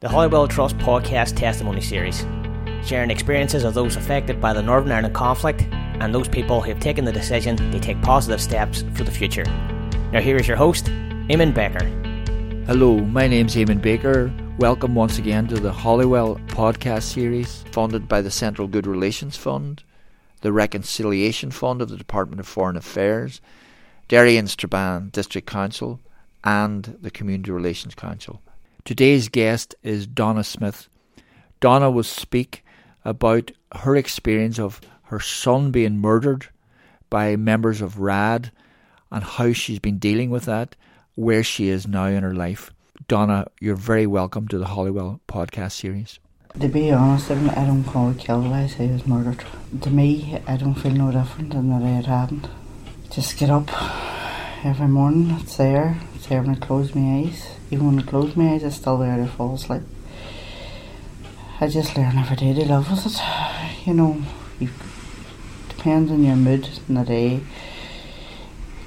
the Holywell Trust podcast testimony series, sharing experiences of those affected by the Northern Ireland conflict and those people who have taken the decision to take positive steps for the future. Now, here is your host, Eamon Baker. Hello, my name's Eamon Baker. Welcome once again to the Holywell podcast series, funded by the Central Good Relations Fund, the Reconciliation Fund of the Department of Foreign Affairs, Derry and Strabane District Council, and the Community Relations Council. Today's guest is Donna Smith. Donna will speak about her experience of her son being murdered by members of RAD and how she's been dealing with that, where she is now in her life. Donna, you're very welcome to the Holywell podcast series. To be honest, I don't call it killed. I say it was murdered. To me, I don't feel no different than that it happened. Just get up every morning. It's there. It's there when I close my eyes. Even when I close my eyes, it's still there to fall asleep. I just learn every day to live with it. You know, you, depends on your mood in the day.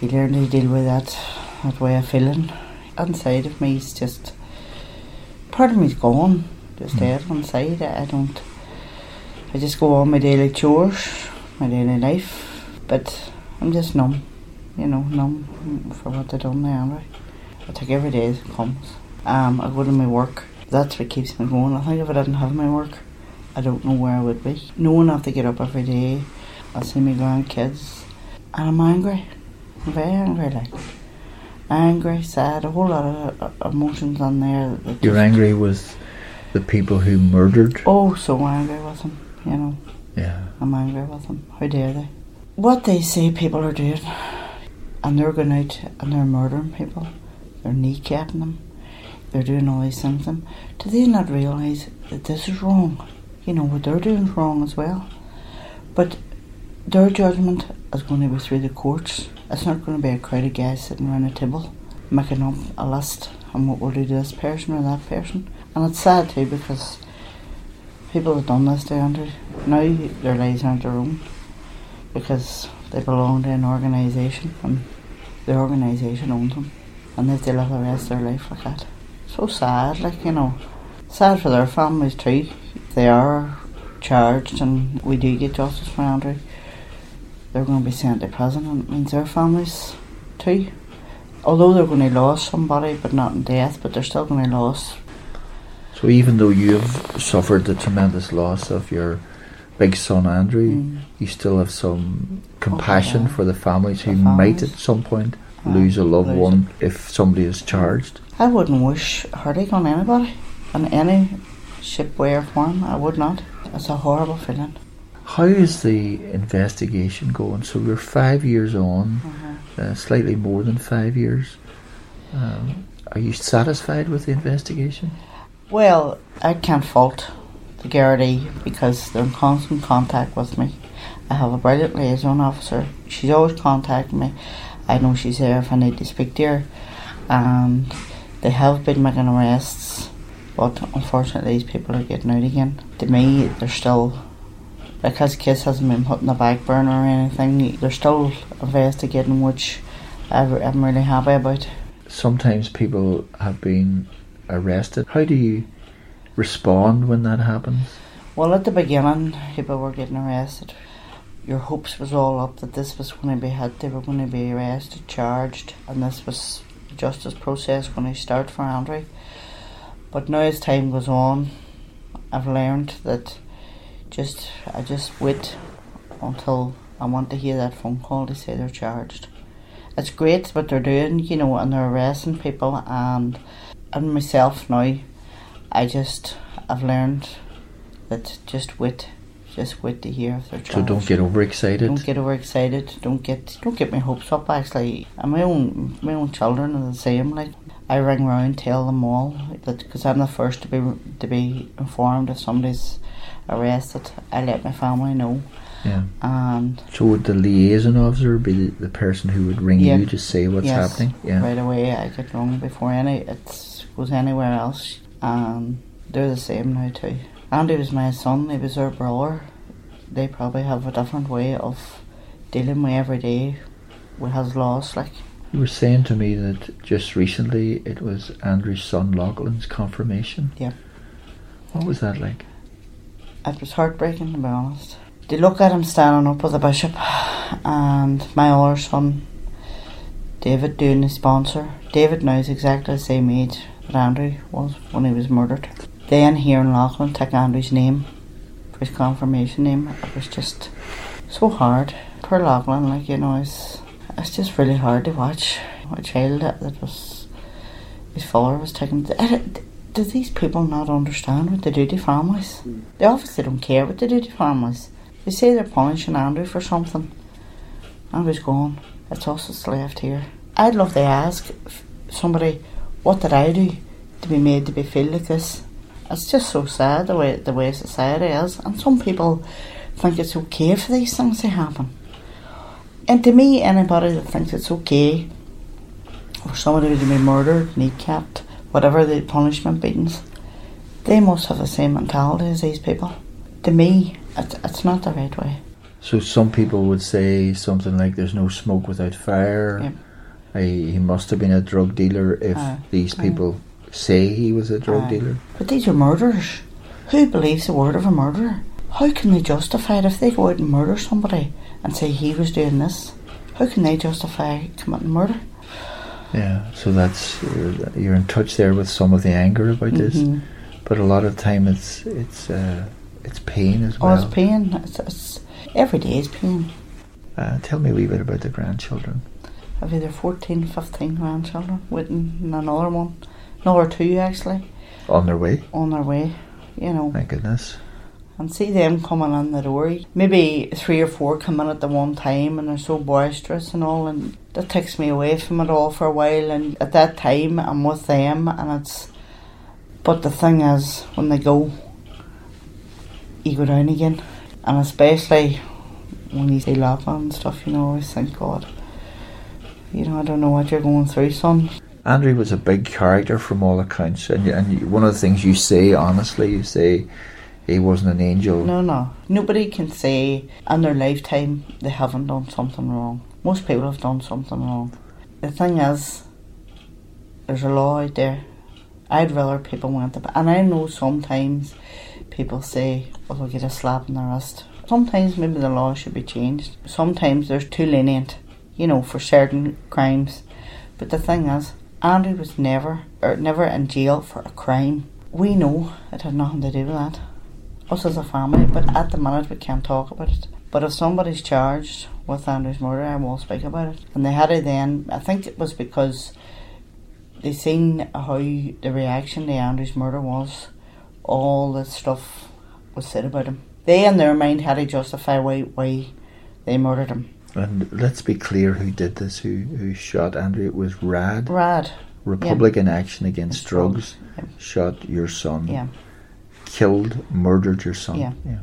You learn to deal with that, that way of feeling. Inside of me is just, part of me's gone. Just Mm. dead inside. I, I don't, I just go on my daily chores, my daily life. But I'm just numb, you know, numb for what they've done there, anyway. I take every day as it comes. Um, I go to my work. That's what keeps me going. I think if I didn't have my work, I don't know where I would be. Knowing I have to get up every day, I see my grandkids, and I'm angry. I'm very angry, like. Angry, sad, a whole lot of uh, emotions on there. that You're angry with the people who murdered. Oh, so angry with them, you know. Yeah. I'm angry with them. How dare they? What they say people are doing, and they're going out and they're murdering people, they're kneecapping them, they're doing all these things. Do they not realise that this is wrong? You know, what they're doing is wrong as well. But their judgment is going to be through the courts. It's not going to be a crowd of guys sitting around a table making up a list on what we'll do to this person or that person. And it's sad too because people have done this to Andrew. Now their lives aren't their own because they belong to an organisation and the organisation owns them and they have to live the rest of their life like that. So sad, like, you know. Sad for their families too. They are charged and we do get justice for Andrew. They're going to be sent to prison and it means their families too. Although they're going to lose somebody, but not in death, but they're still going to lose So even though you've suffered the tremendous loss of your big son Andrew, Mm. you still have some compassion yeah. for the families who might at some point Ah, lose a loved lose one if somebody is charged. I wouldn't wish heartache on anybody, in any shape, way, or form. I would not. It's a horrible feeling. How is the investigation going? So we're five years on, Uh-huh. uh, slightly more than five years. Um, are you satisfied with the investigation? Well, I can't fault Gardaí because they're in constant contact with me. I have a brilliant liaison officer. She's always contacting me. I know she's there if I need to speak to her. And they have been making arrests, but unfortunately, these people are getting out again. To me, they're still, because case hasn't been put in the back burner or anything, they're still investigating, which I'm really happy about. Sometimes people have been arrested. How do you respond when that happens? Well, at the beginning, people were getting arrested. Your hopes was all up that this was going to be hit. They were going to be arrested, charged, and this was the justice process going to start for Andrew. But now, as time goes on, I've learned that just I just wait until I want to hear that phone call to say they're charged. It's great what they're doing, you know, and they're arresting people, and and myself now, I just I've learned that just wait, just wait to hear if they're. So don't get overexcited. Don't get overexcited. Don't get don't get my hopes up. Actually, and my own my own children are the same. Like I ring round, tell them all that because I'm the first to be to be informed if somebody's arrested. I let my family know, Yeah. and So would the liaison officer be the, the person who would ring Yeah. you to say what's Yes. happening? Yeah. right away I get rung before any it goes anywhere else. And they're the same now too. Andy was my son. He was their brother. They probably have a different way of dealing with every day with his loss. Like You were saying to me that just recently it was Andrew's son Laughlin's confirmation. Yeah. What was that like? It was heartbreaking, to be honest. They look at him standing up with the bishop, and my other son, David, doing his sponsor. David now is exactly the same age that Andrew was when he was murdered. Then here in Loughlin, took Andrew's name for his confirmation name. It was just so hard. Poor Loughlin, like, you know, it's, it's just really hard to watch. A child that, that was, his father was taken. Do these people not understand what they do to families? They obviously don't care what they do to families. They say they're punishing Andrew for something. Andrew's gone. It's us that's left here. I'd love to ask somebody, what did I do to be made to be feel like this? It's just so sad the way the way society is, and some people think it's okay for these things to happen. And to me, anybody that thinks it's okay for somebody to be murdered, kneecapped, whatever the punishment beatings, they must have the same mentality as these people. To me, it's, it's not the right way. So some people would say something like, "There's no smoke without fire." I, he must have been a drug dealer if Aye, these aye. people say he was a drug Aye. dealer. But these are murderers. Who believes the word of a murderer? How can they justify it if they go out and murder somebody and say he was doing this? How can they justify committing murder? Yeah, so that's you're, you're in touch there with some of the anger about this, Mhm. but a lot of time it's it's uh, it's pain as well. Oh, it's pain. It's, it's, every day is pain. Uh, tell me a wee bit about the grandchildren. I've either 14, 15 grandchildren, waiting and another one, another two actually, On their way, on their way, you know. my goodness. and see them coming in the door. Maybe three or four come in at the one time and they're so boisterous and all, and that takes me away from it all for a while. And at that time, I'm with them, and it's. But the thing is, when they go, you go down again, and especially when you see Lachlan and stuff, you know, I always think, God, you know, I don't know what you're going through, son. Andrew was a big character from all accounts, and and one of the things you say honestly, you say he wasn't an angel. No, no. Nobody can say in their lifetime they haven't done something wrong. Most people have done something wrong. The thing is, there's a law out there. I'd rather people went to, and I know sometimes people say, "Oh, they'll get a slap in the wrist." Sometimes maybe the law should be changed. Sometimes there's too lenient, you know, for certain crimes. But the thing is, Andrew was never, or never in jail for a crime. We know it had nothing to do with that us as a family, but at the minute we can't talk about it. But if somebody's charged with Andrew's murder, I will speak about it. And they had it then, I think it was because they seen how the reaction to Andrew's murder was. All the stuff was said about him. They, in their mind, had to justify why, why they murdered him. And let's be clear who did this, who who shot Andrew. It was RAD, Rad, Republican Action Against Against Drugs, yeah. shot your son, yeah. killed, murdered your son. Yeah.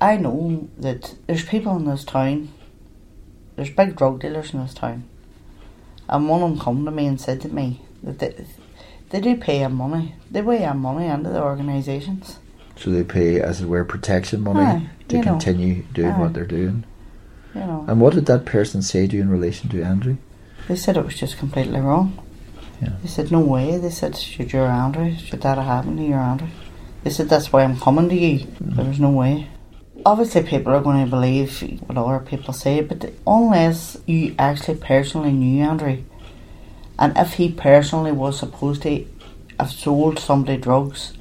I know that there's people in this town, there's big drug dealers in this town, and one of them come to me and said to me that they, they do pay him money. They pay him money into the organisations. So they pay, as it were, protection money Aye, to you know. continue doing Aye. what they're doing. You know, And what did that person say to you in relation to Andrew? they said it was just completely wrong. Yeah. They said no way. They said should your Andrew, should that have happened to your Andrew? They said that's why I'm coming to you. Mm-hmm. There was no way. Obviously, people are going to believe what other people say, but unless you actually personally knew Andrew, and if he personally was supposed to have sold somebody drugs,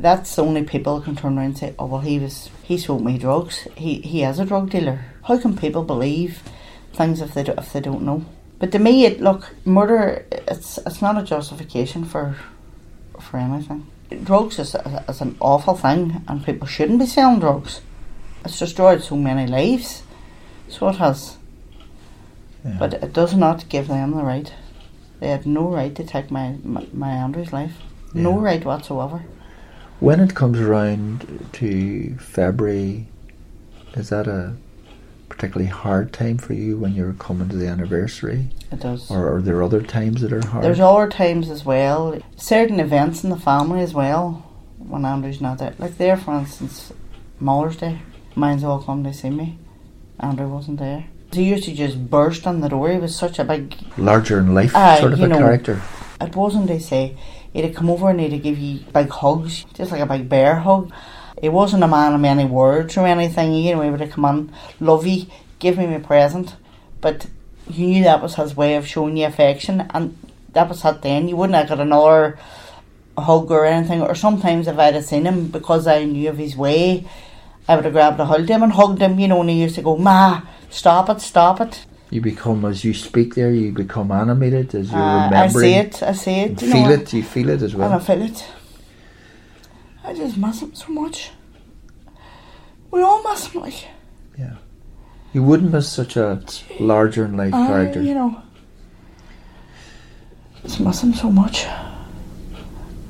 that's the only people can turn around and say, "Oh well, he was he sold me drugs. He he is a drug dealer." How can people believe things if they do, if they don't know? But to me, it look murder. It's it's not a justification for for anything. Drugs is, is an awful thing, and people shouldn't be selling drugs. It's destroyed so many lives, so it has. Yeah. But it does not give them the right. They had no right to take my my, my Andrew's life. No right whatsoever. When it comes around to February, is that a particularly hard time for you when you're coming to the anniversary? It does. Or are there other times that are hard? There's other times as well. Certain events in the family as well. When Andrew's not there, like there, for instance, Mother's Day. Mine's all come to see me. Andrew wasn't there. He used to just burst on the door. He was such a big. Larger in life Aye, sort of a know. character. It wasn't. They say He'd come over and he'd give you big hugs, just like a big bear hug. He wasn't a man of many words or anything, you know, he would have come on, love you, give me my present. But you knew that was his way of showing you affection, and that was it then. You wouldn't have got another hug or anything. Or sometimes if I'd have seen him, because I knew of his way, I would have grabbed a hold of him and hugged him, you know, and he used to go, Ma, stop it, stop it. You become, as you speak there, you become animated as you're Uh, I see it, I see it. you feel know, it, you feel it as well. And I feel it. I just miss him so much. We all miss him, like. Yeah. You wouldn't miss such a larger than life character. you know. Just miss him so much.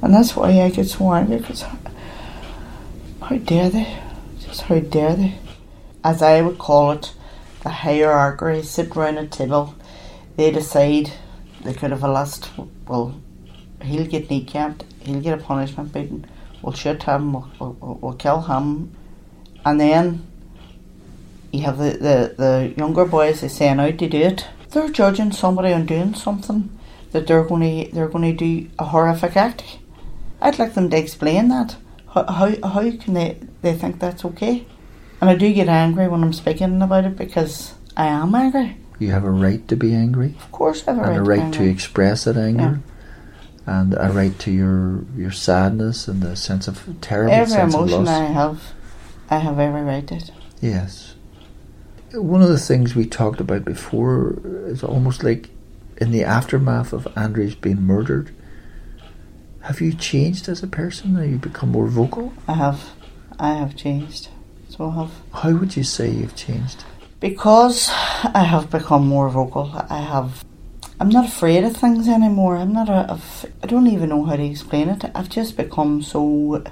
And that's why I get so angry, because how dare they? Just how dare they? As I would call it, the hierarchy sit round a table, they decide they could have a list, well, he'll get kneecapped, he'll get a punishment beaten, we'll shoot him, we'll, we'll, we'll kill him, and then you have the, the, the younger boys they send out to do it. They're judging somebody on doing something that they're going to they're going to do a horrific act. I'd like them to explain that. How, how, how can they, they think that's okay? And I do get angry when I'm speaking about it because I am angry. You have a right to be angry Of course, I have a and right, a to, right be to express that anger. And a right to your your sadness and the sense of terrible Every sense of emotion loss. I have, I have every right to it. Yes. One of the things we talked about before is almost like in the aftermath of Andrews being murdered. Have you changed as a person? Have you become more vocal? I have, I have changed. So I have. How would you say you've changed? Because I have become more vocal, I have. I'm not afraid of things anymore. I'm not. A, af- I don't even know how to explain it. I've just become so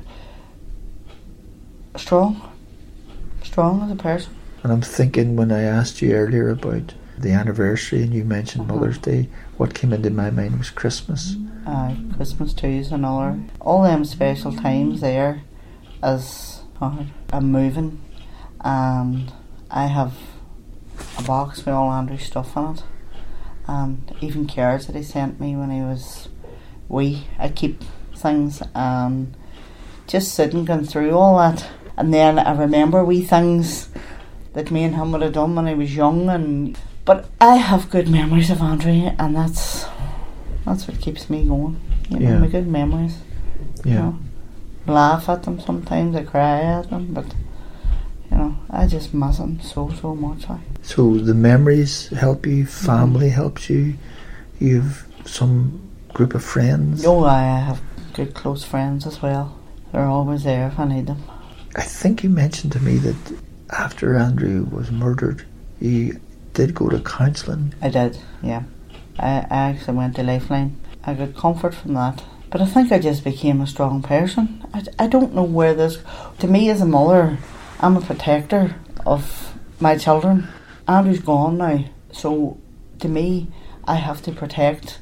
strong, strong as a person. And I'm thinking when I asked you earlier about the anniversary and you mentioned Uh-huh. Mother's Day, what came into my mind was Christmas. Uh, Christmas too is another. All them special times there, as hard. I'm moving, and I have a box with all Andrew's stuff in it, and even cards that he sent me when he was wee. I keep things and just sitting going through all that, and then I remember wee things that me and him would have done when I was young, and but I have good memories of Andre and that's that's what keeps me going. You know, Yeah. my good memories. Yeah. You know, laugh at them sometimes, I cry at them, but you know, I just miss them so so much. I. So the memories help you, family mm-hmm. helps you, you've some group of friends. Oh, I have good close friends as well. They're always there if I need them. I think you mentioned to me that after Andrew was murdered, you did go to counselling. I did, yeah. I, I actually went to Lifeline. I got comfort from that. But I think I just became a strong person. I, I don't know where this. To me, as a mother, I'm a protector of my children. Andrew's gone now, so to me, I have to protect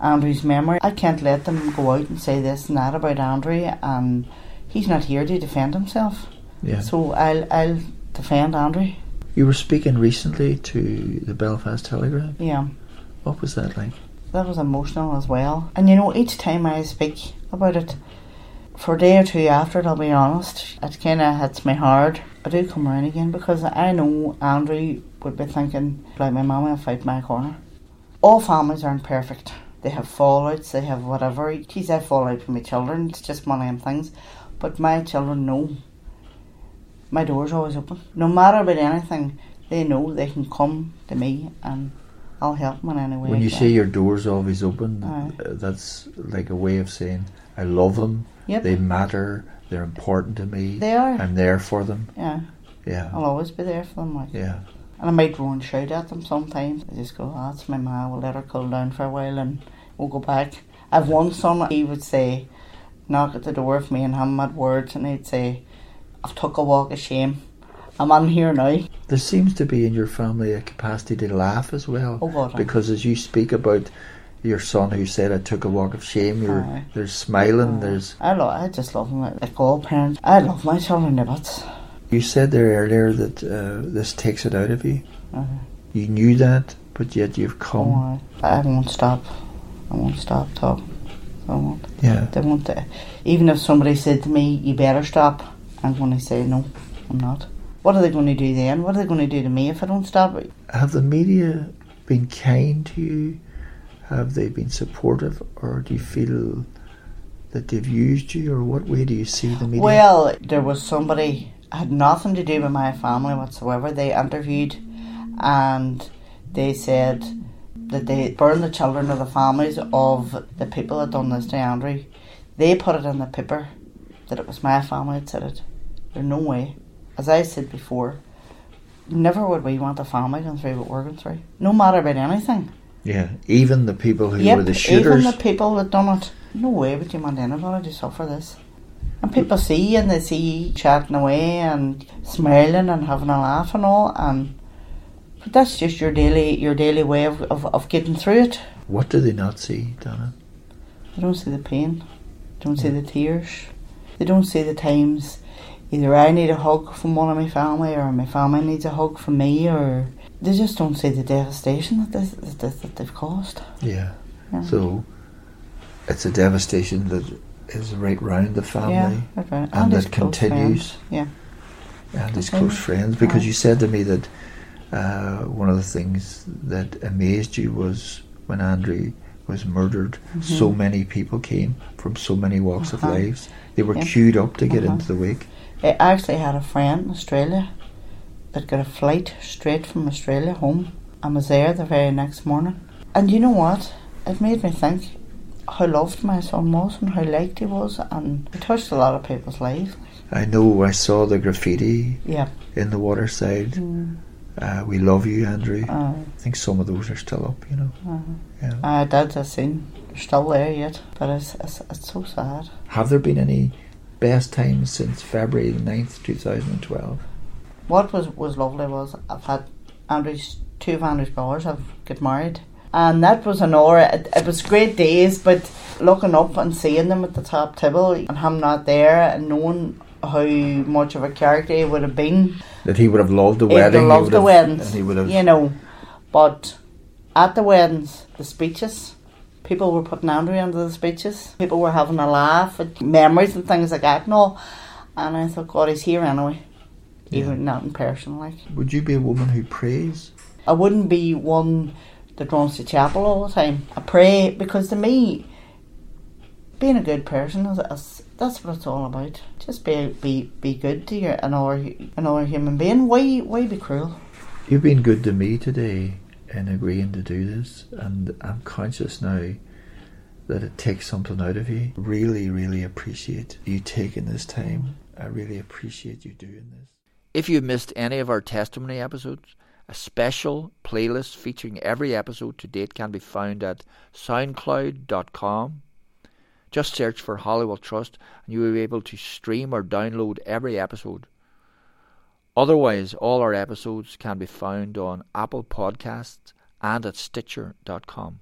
Andrew's memory. I can't let them go out and say this and that about Andrew, and he's not here to defend himself. Yeah. So I'll I'll defend Andrew. You were speaking recently to the Belfast Telegraph. Yeah. What was that like? that was emotional as well. And you know, each time I speak about it, for a day or two after it, I'll be honest, it kind of hits me hard. I do come around again because I know Andrew would be thinking, like my mama will fight my corner. All families aren't perfect. They have fallouts, they have whatever. Geez, I fall out with my children, it's just one of them things. But my children know my door's always open. No matter about anything, they know they can come to me and I'll help them in any way. When you say your door's always open, Aye. that's like a way of saying I love them. Yep. They matter. They're important to me. They are. I'm there for them. Yeah, Yeah. I'll always be there for them. Like. Yeah. And I might and shout at them sometimes. I just go, ah, oh, that's my ma, we'll let her cool down for a while and we'll go back. I've one son, he would say, knock at the door of me and him had words and he'd say, I've took a walk of shame. I'm on here now. There seems to be in your family a capacity to laugh as well. Oh God. Because as you speak about your son who said I took a walk of shame, you're Aye. there's smiling, Aye. there's I, lo- I just love them like, like all parents. I love my children to bits. you said there earlier that uh, this takes it out of you. Uh, You knew that, but yet you've come. I, I won't stop. I won't stop talking. I won't. Yeah. They won't. Uh, even if somebody said to me, "You better stop," I'm going to say, "No, I'm not." What are they going to do then? What are they going to do to me if I don't stop? Have the media been kind to you? Have they been supportive, or do you feel that they've used you, or what way do you see the media? Well, there was somebody had nothing to do with my family whatsoever. They interviewed, and they said that they burned the children of the families of the people that done this to Andrew. They put it in the paper that it was my family that said it. There's no way. As I said before, never would we want the family going through what we're going through. No matter about anything. Yeah, even the people who Yep, were the shooters. even the people that done it. No way would you want anybody to suffer this. And people see you and they see you chatting away and smiling and having a laugh and all and but that's just your daily your daily way of, of, of getting through it. what do they not see, Donna? They don't see the pain. They don't see the tears. They don't see the times either I need a hug from one of my family or my family needs a hug from me or they just don't see the devastation that, this, that, this- that they've caused. Yeah. Yeah. So it's a devastation that is right round the family. Yeah, right, and that continues. Yeah. and his close friends because Aye. you said to me that uh, one of the things that amazed you was when Andrew was murdered, so many people came from so many walks Mm-hmm. Uh-huh. of lives. They were Yeah. queued up to get Uh-huh. into the wake. I actually had a friend in Australia that got a flight straight from Australia home and was there the very next morning. And you know what? It made me think how loved my son was and how liked he was and it touched a lot of people's lives. I know I saw the graffiti Yeah. in the waterside. Mm, Uh, we love you, Andrew. uh, I think some of those are still up, you know. uh, Yeah. uh, Dad's a scene. They're still there yet. But it's, it's, it's so sad. Have there been any best times since February the 9th, 2012? What was, was lovely was I've had Andrew's two of Andrew's brothers have got married. And that was an aura. It, it was great days, but looking up and seeing them at the top table and him not there and knowing how much of a character he would have been. That he would have loved the wedding. he loved would the have- weddings, he would have. you know. But at the weddings, the speeches, people were putting Andrew into the speeches. People were having a laugh at memories and things like that and all. And I thought, God, he's here anyway. Yeah. Even not in person, like. Would you be a woman who prays? I wouldn't be one that runs to chapel all the time. I pray because to me, being a good person is, is that's what it's all about. Just be be be good to your another another human being. Why why be cruel? You've been good to me today in agreeing to do this, and I'm conscious now that it takes something out of you. Really, really appreciate you taking this time. I really appreciate you doing this. If you missed any of our testimony episodes, a special playlist featuring every episode to date can be found at soundcloud.com. Just search for Holywell Trust and you will be able to stream or download every episode. Otherwise, all our episodes can be found on Apple Podcasts and at Stitcher.com.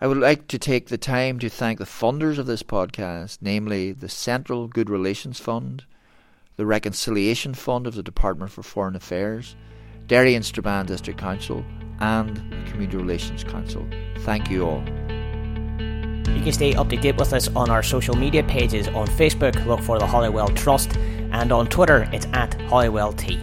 I would like to take the time to thank the funders of this podcast, namely the Central Good Relations Fund, the Reconciliation Fund of the Department for Foreign Affairs, Derry and Strabane District Council, and the Community Relations Council. Thank you all. You can stay up to date with us on our social media pages on Facebook, look for the Holywell Trust, and on Twitter, it's at Holywell T.